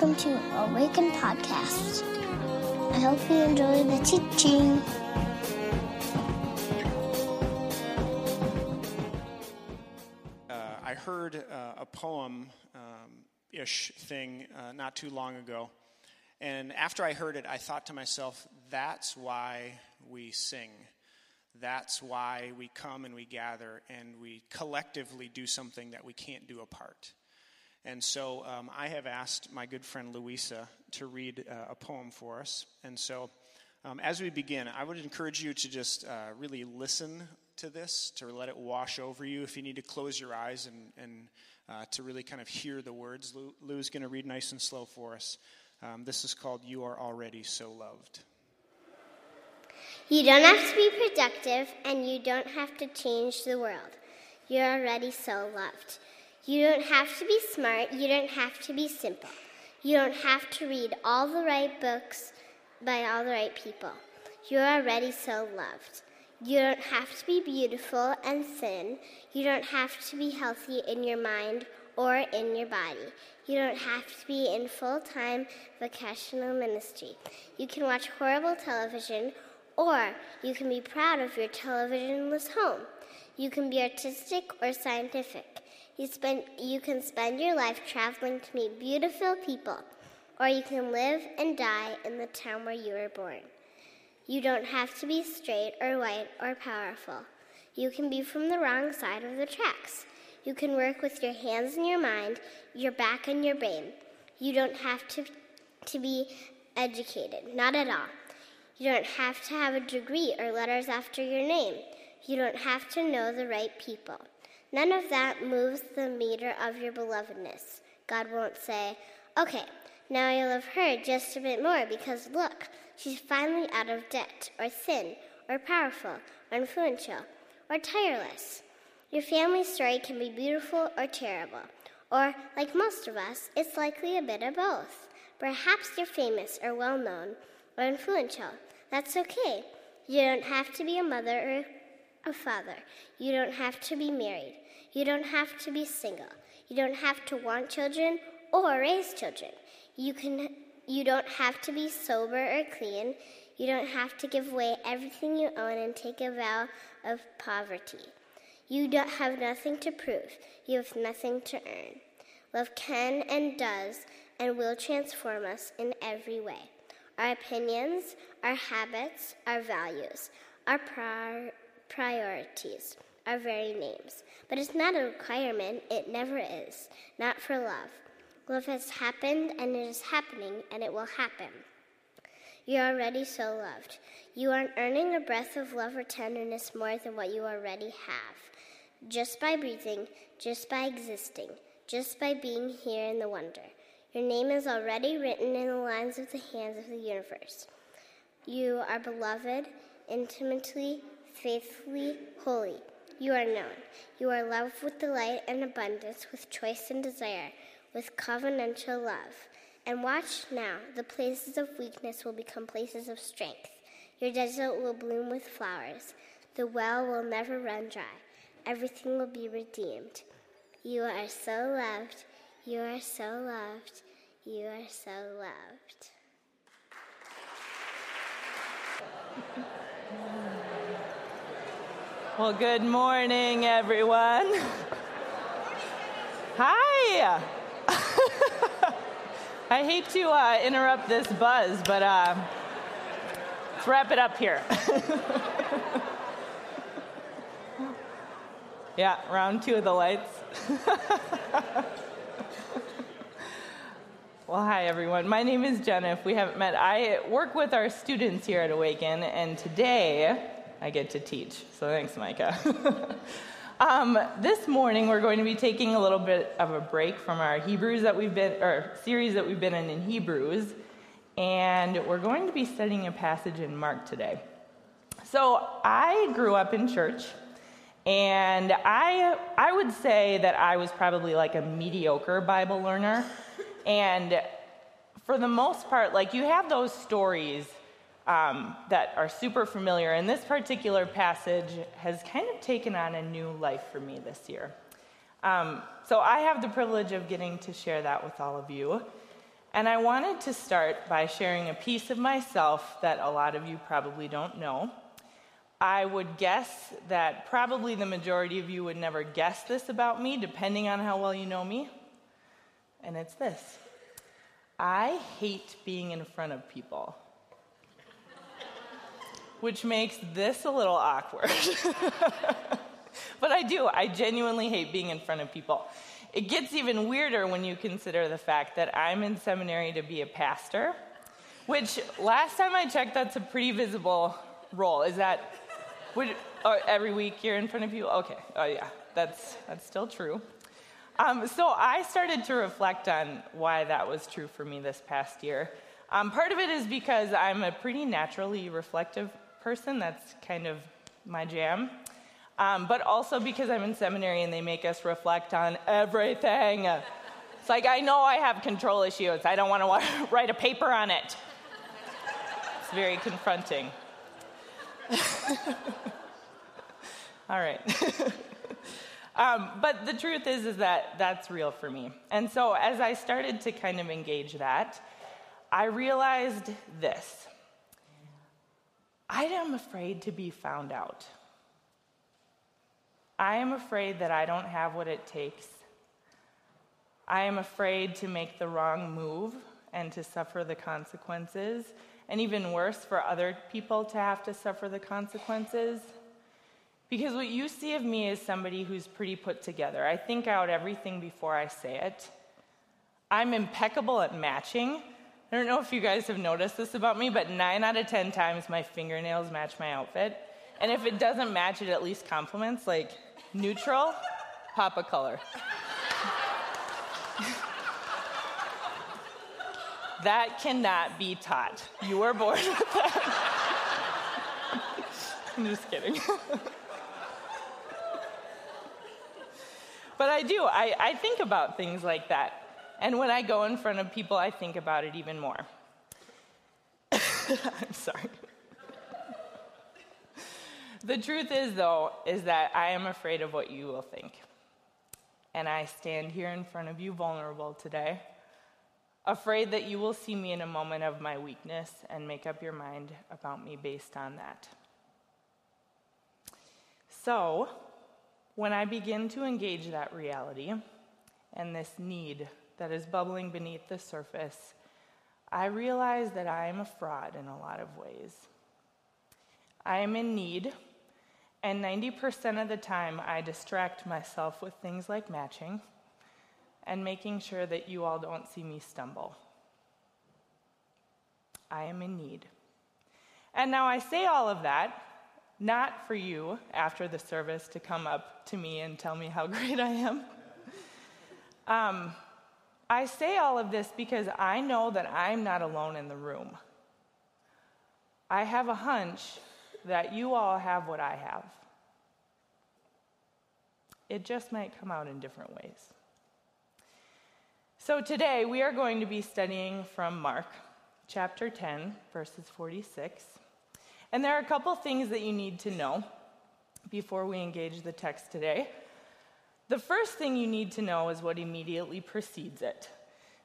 welcome to Awaken Podcast. I hope you enjoy the teaching. Uh, I heard uh, a poem um, ish thing uh, not too long ago. And after I heard it, I thought to myself, that's why we sing. That's why we come and we gather and we collectively do something that we can't do apart. And so um, I have asked my good friend Louisa to read uh, a poem for us. And so um, as we begin, I would encourage you to just uh, really listen to this, to let it wash over you. If you need to close your eyes and, and uh, to really kind of hear the words, Lou, Lou's going to read nice and slow for us. Um, this is called You Are Already So Loved. You don't have to be productive and you don't have to change the world. You're already so loved. You don't have to be smart. You don't have to be simple. You don't have to read all the right books by all the right people. You're already so loved. You don't have to be beautiful and thin. You don't have to be healthy in your mind or in your body. You don't have to be in full time vocational ministry. You can watch horrible television or you can be proud of your televisionless home. You can be artistic or scientific. You, spend, you can spend your life traveling to meet beautiful people, or you can live and die in the town where you were born. You don't have to be straight or white or powerful. You can be from the wrong side of the tracks. You can work with your hands and your mind, your back and your brain. You don't have to, to be educated, not at all. You don't have to have a degree or letters after your name. You don't have to know the right people. None of that moves the meter of your belovedness. God won't say, okay, now I love her just a bit more because look, she's finally out of debt, or thin, or powerful, or influential, or tireless. Your family story can be beautiful or terrible, or, like most of us, it's likely a bit of both. Perhaps you're famous or well known or influential. That's okay. You don't have to be a mother or a father. You don't have to be married. You don't have to be single. You don't have to want children or raise children. You can you don't have to be sober or clean. You don't have to give away everything you own and take a vow of poverty. You don't have nothing to prove. You have nothing to earn. Love can and does and will transform us in every way. Our opinions, our habits, our values, our prior priorities, our very names. But it's not a requirement, it never is. Not for love. Love has happened and it is happening and it will happen. You're already so loved. You aren't earning a breath of love or tenderness more than what you already have. Just by breathing, just by existing, just by being here in the wonder. Your name is already written in the lines of the hands of the universe. You are beloved, intimately, faithfully, holy. You are known. You are loved with delight and abundance, with choice and desire, with covenantal love. And watch now, the places of weakness will become places of strength. Your desert will bloom with flowers. The well will never run dry. Everything will be redeemed. You are so loved. You are so loved. You are so loved. Well, good morning, everyone. Hi. I hate to uh, interrupt this buzz, but uh, let's wrap it up here. yeah, round two of the lights. well, hi, everyone. My name is Jenna. If we haven't met, I work with our students here at Awaken, and today I get to teach. So thanks, Micah. um, this morning we're going to be taking a little bit of a break from our Hebrews that we've been, or series that we've been in in Hebrews, and we're going to be studying a passage in Mark today. So I grew up in church, and I I would say that I was probably like a mediocre Bible learner, and for the most part, like you have those stories um, that are super familiar. And this particular passage has kind of taken on a new life for me this year. Um, so I have the privilege of getting to share that with all of you. And I wanted to start by sharing a piece of myself that a lot of you probably don't know. I would guess that probably the majority of you would never guess this about me, depending on how well you know me. And it's this I hate being in front of people, which makes this a little awkward. but I do. I genuinely hate being in front of people. It gets even weirder when you consider the fact that I'm in seminary to be a pastor, which last time I checked, that's a pretty visible role. Is that would, oh, every week you're in front of people? Okay. Oh, yeah. That's, that's still true. Um, so I started to reflect on why that was true for me this past year. Um, part of it is because I'm a pretty naturally reflective person. That's kind of my jam. Um, but also because I'm in seminary and they make us reflect on everything. It's like, I know I have control issues. I don't want to write a paper on it. It's very confronting. All right. Um, but the truth is, is that that's real for me. And so as I started to kind of engage that, I realized this. I am afraid to be found out. I am afraid that I don't have what it takes. I am afraid to make the wrong move and to suffer the consequences, and even worse, for other people to have to suffer the consequences. Because what you see of me is somebody who's pretty put together. I think out everything before I say it. I'm impeccable at matching. I don't know if you guys have noticed this about me, but nine out of 10 times my fingernails match my outfit. And if it doesn't match, it at least complements, like neutral, pop a color. that cannot be taught. You were born with that. I'm just kidding. But I do. I, I think about things like that. And when I go in front of people, I think about it even more. I'm sorry. the truth is, though, is that I am afraid of what you will think. And I stand here in front of you vulnerable today, afraid that you will see me in a moment of my weakness and make up your mind about me based on that. So, when I begin to engage that reality and this need that is bubbling beneath the surface, I realize that I am a fraud in a lot of ways. I am in need, and 90% of the time I distract myself with things like matching and making sure that you all don't see me stumble. I am in need. And now I say all of that not for you after the service to come up to me and tell me how great I am. Um, I say all of this because I know that I'm not alone in the room. I have a hunch that you all have what I have. It just might come out in different ways. So today we are going to be studying from Mark chapter 10, verses 46 and there are a couple things that you need to know before we engage the text today. The first thing you need to know is what immediately precedes it.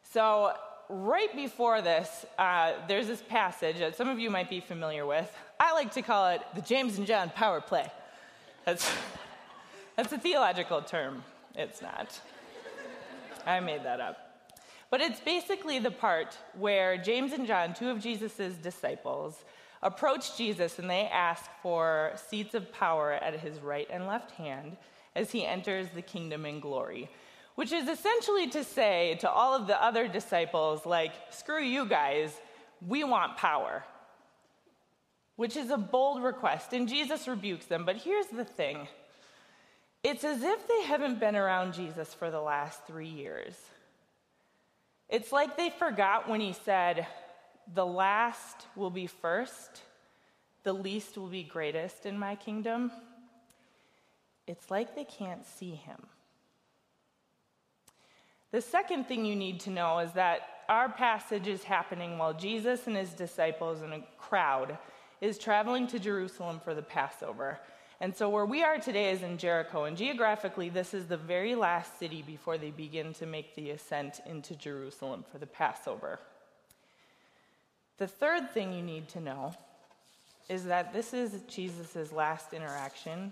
So, right before this, uh, there's this passage that some of you might be familiar with. I like to call it the James and John power play. That's, that's a theological term. It's not. I made that up. But it's basically the part where James and John, two of Jesus' disciples, approach Jesus and they ask for seats of power at his right and left hand as he enters the kingdom in glory. Which is essentially to say to all of the other disciples, like, screw you guys, we want power. Which is a bold request, and Jesus rebukes them. But here's the thing it's as if they haven't been around Jesus for the last three years. It's like they forgot when he said, the last will be first, the least will be greatest in my kingdom, it's like they can't see him. The second thing you need to know is that our passage is happening while Jesus and his disciples and a crowd is traveling to Jerusalem for the Passover. And so, where we are today is in Jericho, and geographically, this is the very last city before they begin to make the ascent into Jerusalem for the Passover. The third thing you need to know is that this is Jesus' last interaction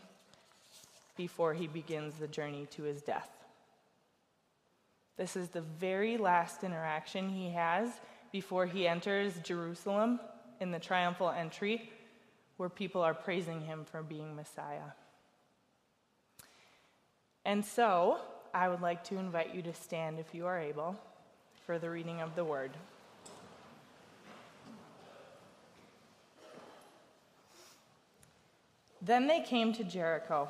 before he begins the journey to his death. This is the very last interaction he has before he enters Jerusalem in the triumphal entry, where people are praising him for being Messiah. And so, I would like to invite you to stand if you are able for the reading of the word. Then they came to Jericho.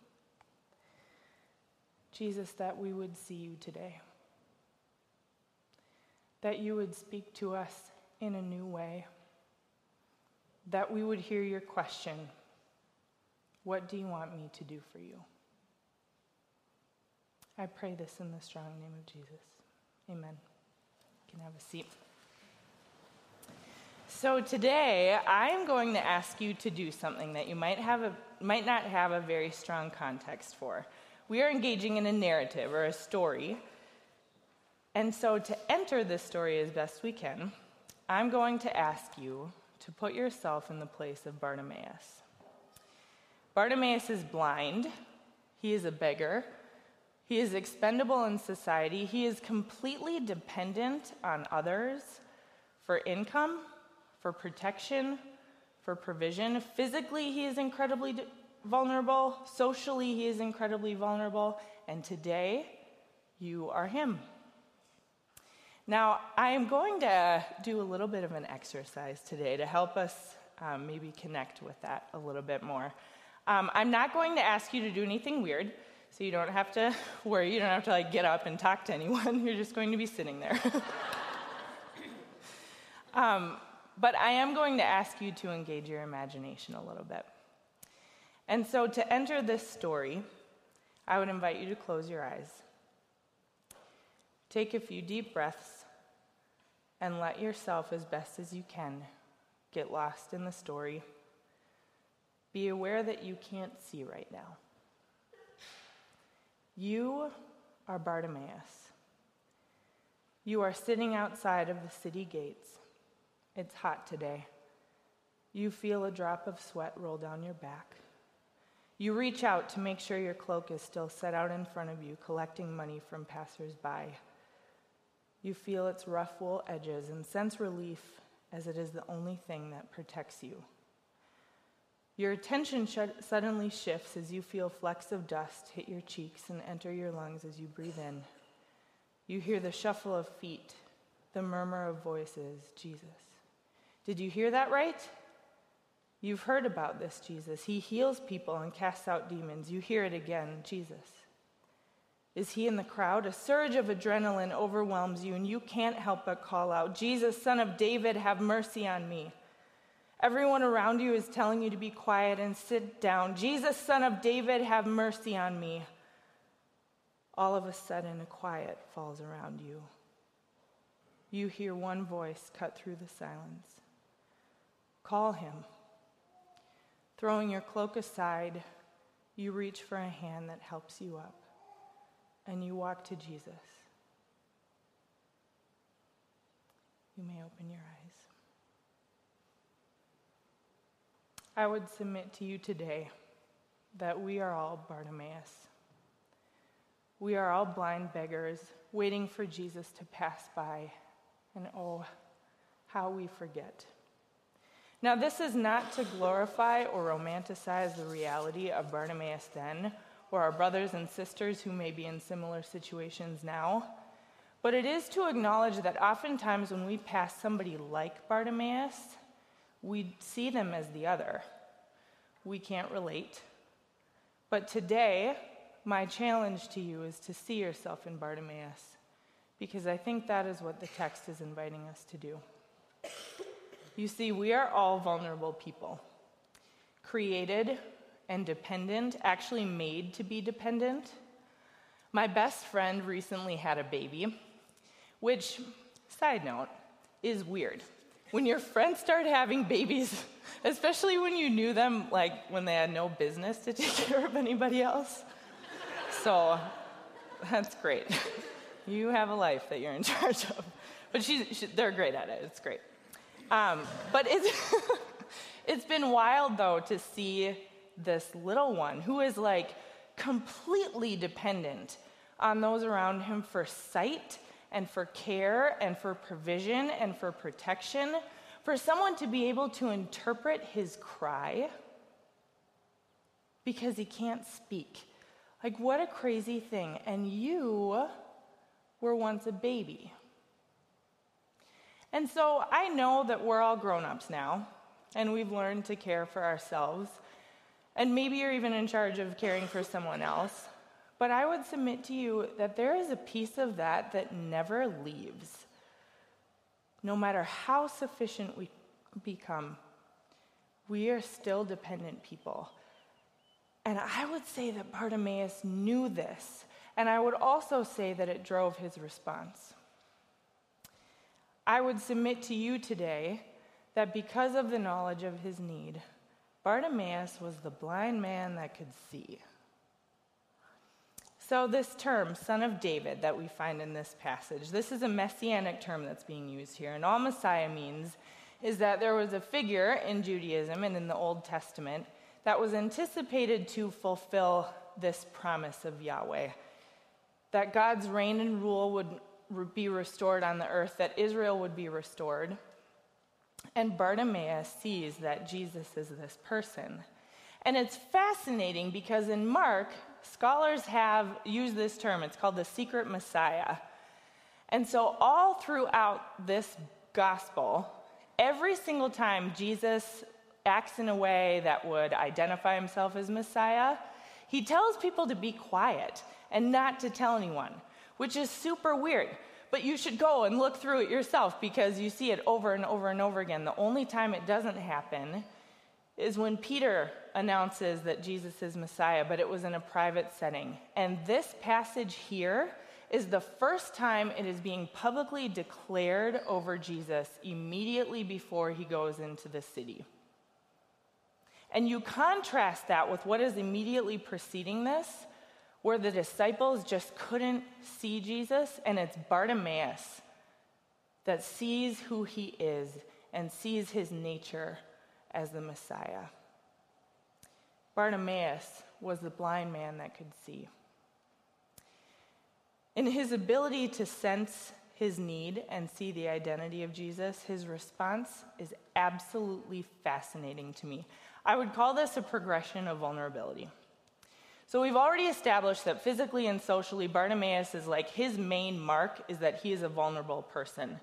Jesus, that we would see you today, that you would speak to us in a new way, that we would hear your question What do you want me to do for you? I pray this in the strong name of Jesus. Amen. You can have a seat. So today, I'm going to ask you to do something that you might, have a, might not have a very strong context for we are engaging in a narrative or a story. And so, to enter this story as best we can, I'm going to ask you to put yourself in the place of Bartimaeus. Bartimaeus is blind, he is a beggar, he is expendable in society, he is completely dependent on others for income, for protection, for provision. Physically, he is incredibly de- vulnerable. Socially, he is incredibly vulnerable. And today, you are him. Now, I am going to do a little bit of an exercise today to help us um, maybe connect with that a little bit more. Um, I'm not going to ask you to do anything weird, so you don't have to worry. You don't have to like get up and talk to anyone. You're just going to be sitting there. um, but I am going to ask you to engage your imagination a little bit. And so, to enter this story, I would invite you to close your eyes. Take a few deep breaths and let yourself, as best as you can, get lost in the story. Be aware that you can't see right now. You are Bartimaeus. You are sitting outside of the city gates. It's hot today. You feel a drop of sweat roll down your back. You reach out to make sure your cloak is still set out in front of you, collecting money from passersby. You feel its rough wool edges and sense relief as it is the only thing that protects you. Your attention sh- suddenly shifts as you feel flecks of dust hit your cheeks and enter your lungs as you breathe in. You hear the shuffle of feet, the murmur of voices Jesus. Did you hear that right? You've heard about this Jesus. He heals people and casts out demons. You hear it again Jesus. Is he in the crowd? A surge of adrenaline overwhelms you, and you can't help but call out, Jesus, son of David, have mercy on me. Everyone around you is telling you to be quiet and sit down. Jesus, son of David, have mercy on me. All of a sudden, a quiet falls around you. You hear one voice cut through the silence Call him. Throwing your cloak aside, you reach for a hand that helps you up, and you walk to Jesus. You may open your eyes. I would submit to you today that we are all Bartimaeus. We are all blind beggars waiting for Jesus to pass by. And oh, how we forget. Now, this is not to glorify or romanticize the reality of Bartimaeus then, or our brothers and sisters who may be in similar situations now, but it is to acknowledge that oftentimes when we pass somebody like Bartimaeus, we see them as the other. We can't relate. But today, my challenge to you is to see yourself in Bartimaeus, because I think that is what the text is inviting us to do. You see, we are all vulnerable people, created and dependent, actually made to be dependent. My best friend recently had a baby, which, side note, is weird. When your friends start having babies, especially when you knew them like when they had no business to take care of anybody else. So that's great. You have a life that you're in charge of. But she, they're great at it. It's great. Um, but it's, it's been wild, though, to see this little one who is like completely dependent on those around him for sight and for care and for provision and for protection, for someone to be able to interpret his cry because he can't speak. Like, what a crazy thing. And you were once a baby. And so I know that we're all grown ups now, and we've learned to care for ourselves. And maybe you're even in charge of caring for someone else. But I would submit to you that there is a piece of that that never leaves. No matter how sufficient we become, we are still dependent people. And I would say that Bartimaeus knew this. And I would also say that it drove his response. I would submit to you today that because of the knowledge of his need, Bartimaeus was the blind man that could see. So, this term, son of David, that we find in this passage, this is a messianic term that's being used here. And all Messiah means is that there was a figure in Judaism and in the Old Testament that was anticipated to fulfill this promise of Yahweh that God's reign and rule would be restored on the earth, that Israel would be restored. And Bartimaeus sees that Jesus is this person. And it's fascinating because in Mark, scholars have used this term. It's called the secret Messiah. And so, all throughout this gospel, every single time Jesus acts in a way that would identify himself as Messiah, he tells people to be quiet and not to tell anyone, which is super weird. But you should go and look through it yourself because you see it over and over and over again. The only time it doesn't happen is when Peter announces that Jesus is Messiah, but it was in a private setting. And this passage here is the first time it is being publicly declared over Jesus immediately before he goes into the city. And you contrast that with what is immediately preceding this, where the disciples just couldn't see Jesus, and it's Bartimaeus that sees who he is and sees his nature as the Messiah. Bartimaeus was the blind man that could see. In his ability to sense his need and see the identity of Jesus, his response is absolutely fascinating to me. I would call this a progression of vulnerability. So we've already established that physically and socially, Bartimaeus is like his main mark is that he is a vulnerable person.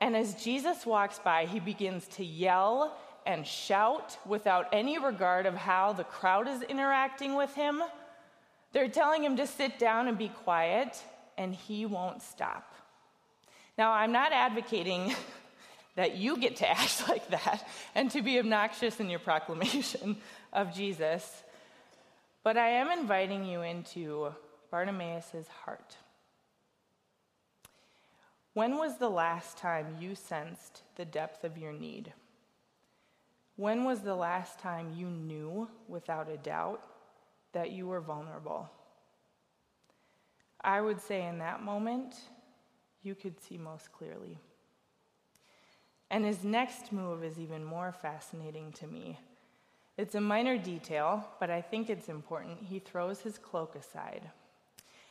And as Jesus walks by, he begins to yell and shout without any regard of how the crowd is interacting with him. They're telling him to sit down and be quiet, and he won't stop. Now, I'm not advocating that you get to act like that and to be obnoxious in your proclamation of Jesus. But I am inviting you into Bartimaeus' heart. When was the last time you sensed the depth of your need? When was the last time you knew without a doubt that you were vulnerable? I would say in that moment, you could see most clearly. And his next move is even more fascinating to me it's a minor detail, but I think it's important. He throws his cloak aside.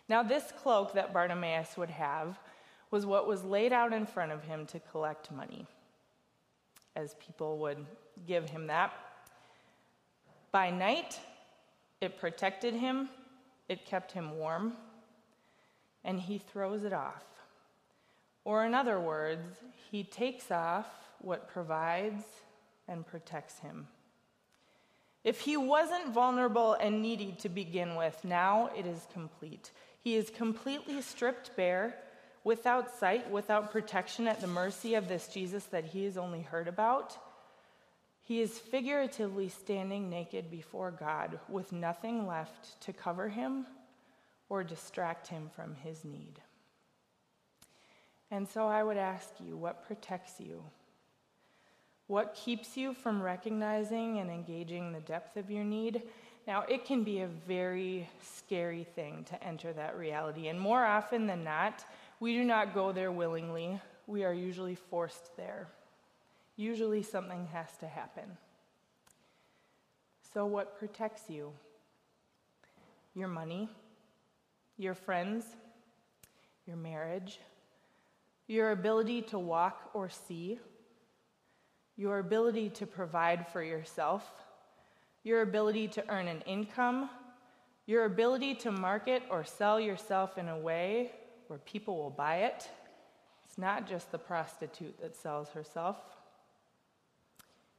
Now, this cloak that Bartimaeus would have was what was laid out in front of him to collect money, as people would give him that. By night, it protected him, it kept him warm, and he throws it off. Or, in other words, he takes off what provides and protects him. If he wasn't vulnerable and needy to begin with, now it is complete. He is completely stripped bare, without sight, without protection, at the mercy of this Jesus that he has only heard about. He is figuratively standing naked before God with nothing left to cover him or distract him from his need. And so I would ask you what protects you? What keeps you from recognizing and engaging the depth of your need? Now, it can be a very scary thing to enter that reality. And more often than not, we do not go there willingly. We are usually forced there. Usually, something has to happen. So, what protects you? Your money, your friends, your marriage, your ability to walk or see, your ability to provide for yourself, your ability to earn an income, your ability to market or sell yourself in a way where people will buy it. It's not just the prostitute that sells herself.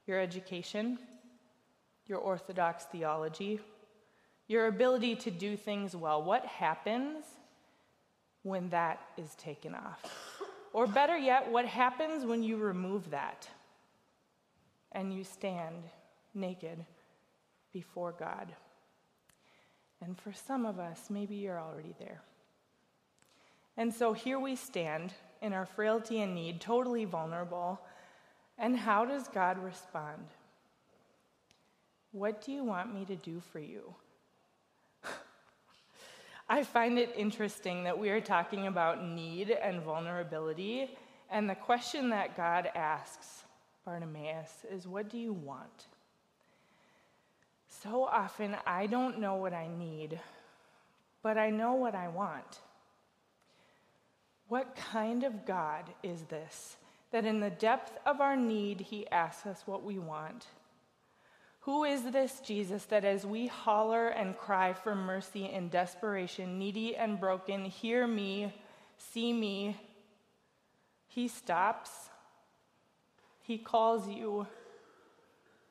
Your education, your orthodox theology, your ability to do things well. What happens when that is taken off? Or better yet, what happens when you remove that and you stand naked before God? And for some of us, maybe you're already there. And so here we stand in our frailty and need, totally vulnerable. And how does God respond? What do you want me to do for you? I find it interesting that we are talking about need and vulnerability, and the question that God asks Bartimaeus is, What do you want? So often I don't know what I need, but I know what I want. What kind of God is this that in the depth of our need, he asks us what we want? Who is this Jesus that as we holler and cry for mercy in desperation, needy and broken, hear me, see me, he stops, he calls you,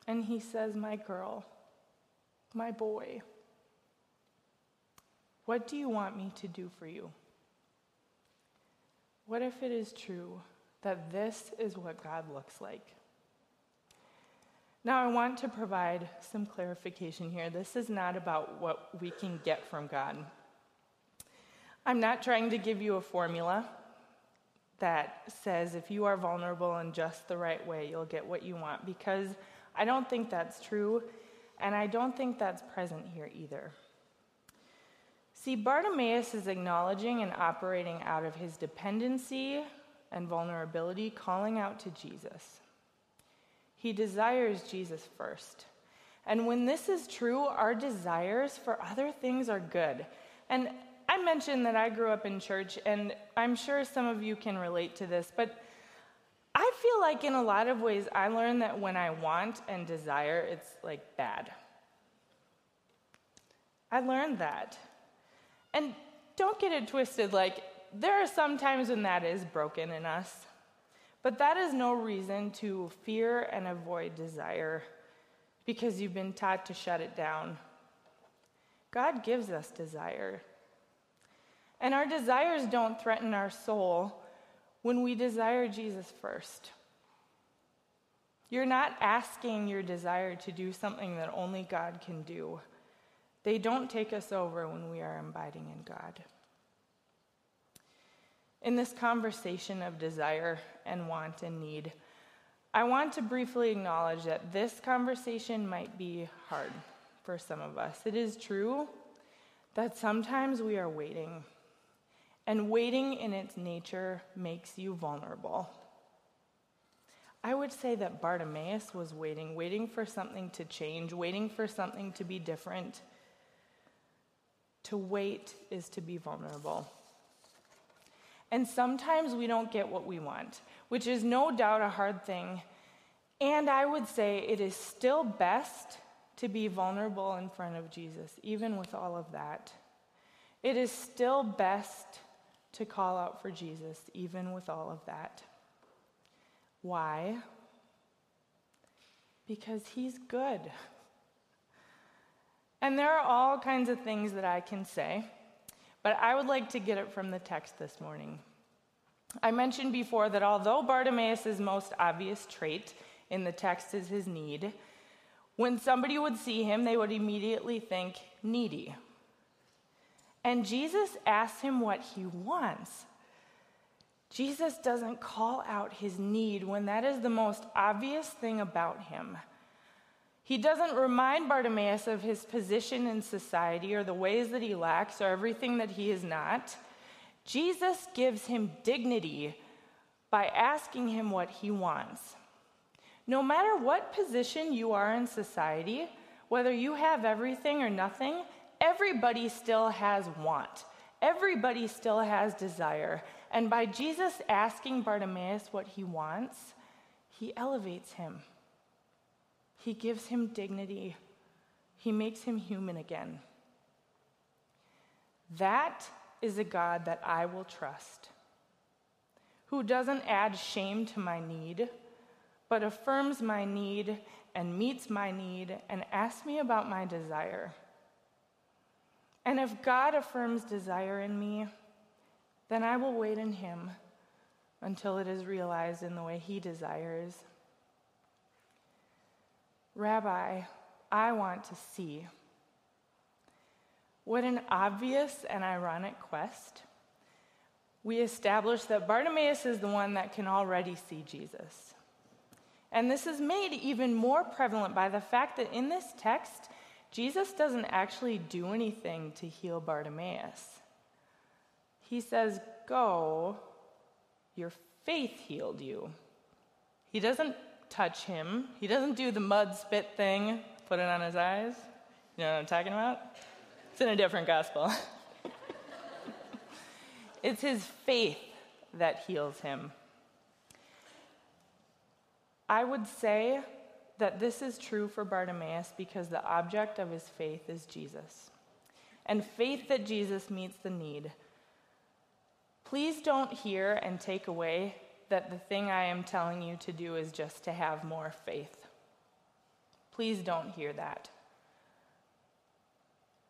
and he says, My girl, my boy, what do you want me to do for you? What if it is true that this is what God looks like? Now, I want to provide some clarification here. This is not about what we can get from God. I'm not trying to give you a formula that says if you are vulnerable in just the right way, you'll get what you want, because I don't think that's true, and I don't think that's present here either. See, Bartimaeus is acknowledging and operating out of his dependency and vulnerability, calling out to Jesus. He desires Jesus first. And when this is true, our desires for other things are good. And I mentioned that I grew up in church, and I'm sure some of you can relate to this, but I feel like in a lot of ways I learned that when I want and desire, it's like bad. I learned that. And don't get it twisted, like, there are some times when that is broken in us. But that is no reason to fear and avoid desire because you've been taught to shut it down. God gives us desire. And our desires don't threaten our soul when we desire Jesus first. You're not asking your desire to do something that only God can do. They don't take us over when we are abiding in God. In this conversation of desire and want and need, I want to briefly acknowledge that this conversation might be hard for some of us. It is true that sometimes we are waiting, and waiting in its nature makes you vulnerable. I would say that Bartimaeus was waiting, waiting for something to change, waiting for something to be different, to wait is to be vulnerable. And sometimes we don't get what we want, which is no doubt a hard thing. And I would say it is still best to be vulnerable in front of Jesus, even with all of that. It is still best to call out for Jesus, even with all of that. Why? Because he's good. And there are all kinds of things that I can say, but I would like to get it from the text this morning. I mentioned before that although Bartimaeus' most obvious trait in the text is his need, when somebody would see him, they would immediately think needy. And Jesus asks him what he wants. Jesus doesn't call out his need when that is the most obvious thing about him. He doesn't remind Bartimaeus of his position in society or the ways that he lacks or everything that he is not. Jesus gives him dignity by asking him what he wants. No matter what position you are in society, whether you have everything or nothing, everybody still has want. Everybody still has desire. And by Jesus asking Bartimaeus what he wants, he elevates him. He gives him dignity. He makes him human again. That is a God that I will trust, who doesn't add shame to my need, but affirms my need and meets my need and asks me about my desire. And if God affirms desire in me, then I will wait in Him until it is realized in the way He desires. Rabbi, I want to see. What an obvious and ironic quest. We establish that Bartimaeus is the one that can already see Jesus. And this is made even more prevalent by the fact that in this text, Jesus doesn't actually do anything to heal Bartimaeus. He says, Go, your faith healed you. He doesn't touch him. He doesn't do the mud spit thing, put it on his eyes. You know what I'm talking about? It's in a different gospel. it's his faith that heals him. I would say that this is true for Bartimaeus because the object of his faith is Jesus. And faith that Jesus meets the need. Please don't hear and take away that the thing I am telling you to do is just to have more faith. Please don't hear that.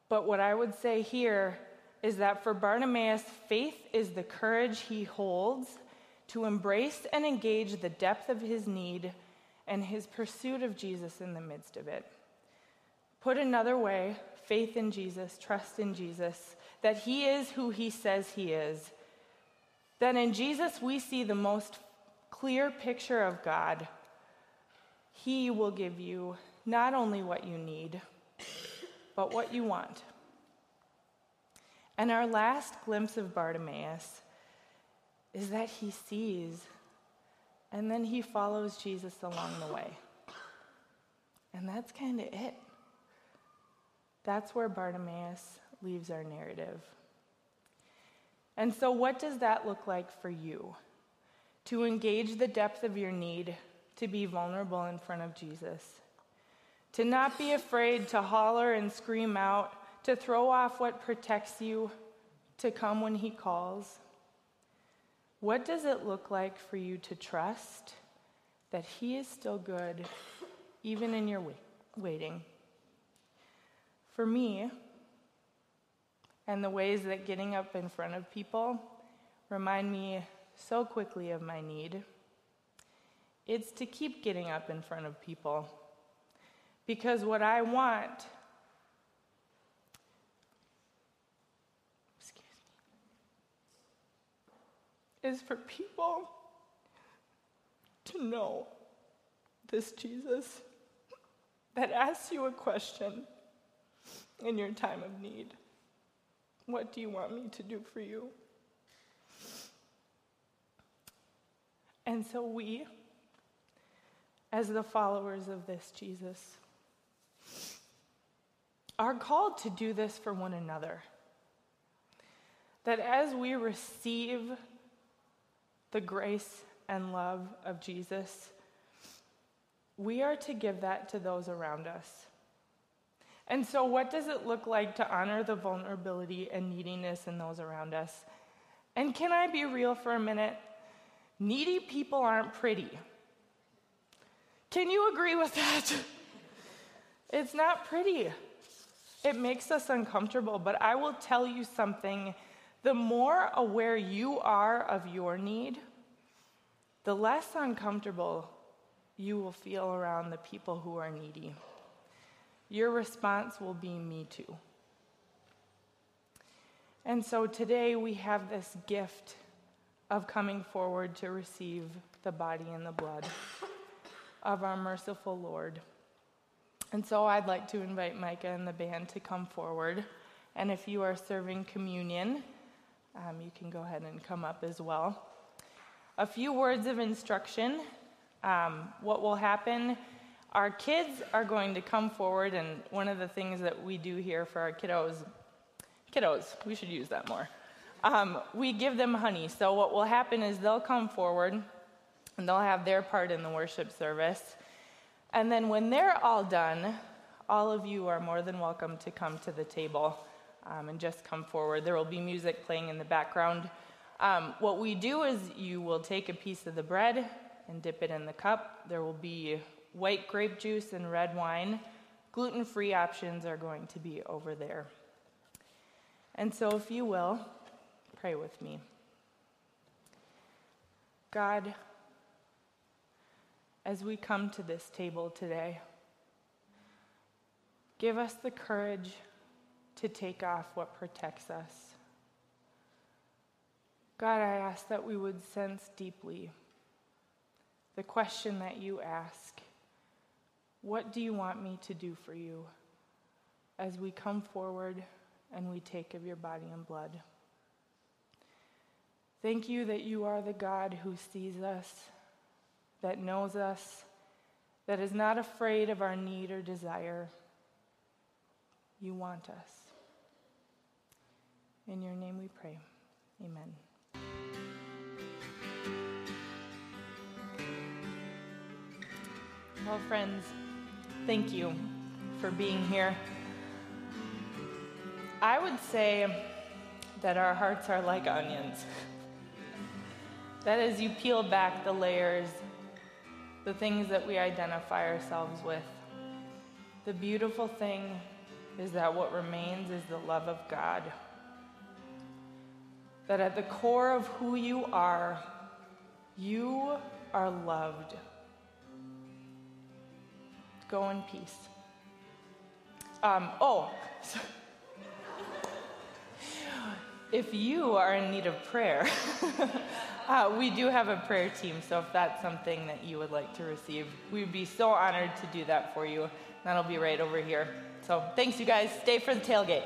But what I would say here is that for Bartimaeus, faith is the courage he holds to embrace and engage the depth of his need and his pursuit of Jesus in the midst of it. Put another way, faith in Jesus, trust in Jesus, that he is who he says he is then in Jesus we see the most clear picture of God. He will give you not only what you need, but what you want. And our last glimpse of Bartimaeus is that he sees and then he follows Jesus along the way. And that's kind of it. That's where Bartimaeus leaves our narrative. And so, what does that look like for you? To engage the depth of your need, to be vulnerable in front of Jesus, to not be afraid to holler and scream out, to throw off what protects you, to come when He calls. What does it look like for you to trust that He is still good, even in your waiting? For me, and the ways that getting up in front of people remind me so quickly of my need. It's to keep getting up in front of people. Because what I want, is for people to know this Jesus that asks you a question in your time of need. What do you want me to do for you? And so we, as the followers of this Jesus, are called to do this for one another. that as we receive the grace and love of Jesus, we are to give that to those around us. And so, what does it look like to honor the vulnerability and neediness in those around us? And can I be real for a minute? Needy people aren't pretty. Can you agree with that? It's not pretty. It makes us uncomfortable, but I will tell you something. The more aware you are of your need, the less uncomfortable you will feel around the people who are needy. Your response will be, Me too. And so today we have this gift of coming forward to receive the body and the blood of our merciful Lord. And so I'd like to invite Micah and the band to come forward. And if you are serving communion, um, you can go ahead and come up as well. A few words of instruction. Um, what will happen? Our kids are going to come forward, and one of the things that we do here for our kiddos, kiddos, we should use that more. Um, we give them honey. So what will happen is they'll come forward, and they'll have their part in the worship service. And then when they're all done, all of you are more than welcome to come to the table um, and just come forward. There will be music playing in the background. Um, what we do is you will take a piece of the bread and dip it in the cup. There will be white grape juice and red wine. Gluten free options are going to be over there. And so, if you will, pray with me. God, as we come to this table today, give us the courage to take off what protects us. God, I ask that we would sense deeply the question that you ask What do you want me to do for you? as we come forward and we take of your body and blood. Thank you that you are the God who sees us, that knows us, that is not afraid of our need or desire. You want us. In your name we pray. Amen. Well, friends, thank you for being here. I would say that our hearts are like onions. that as you peel back the layers, the things that we identify ourselves with, the beautiful thing is that what remains is the love of God. That at the core of who you are, you are loved. Go in peace. Um, oh, if you are in need of prayer, uh, we do have a prayer team. So if that's something that you would like to receive, we'd be so honored to do that for you. That'll be right over here. So thanks, you guys. Stay for the tailgate.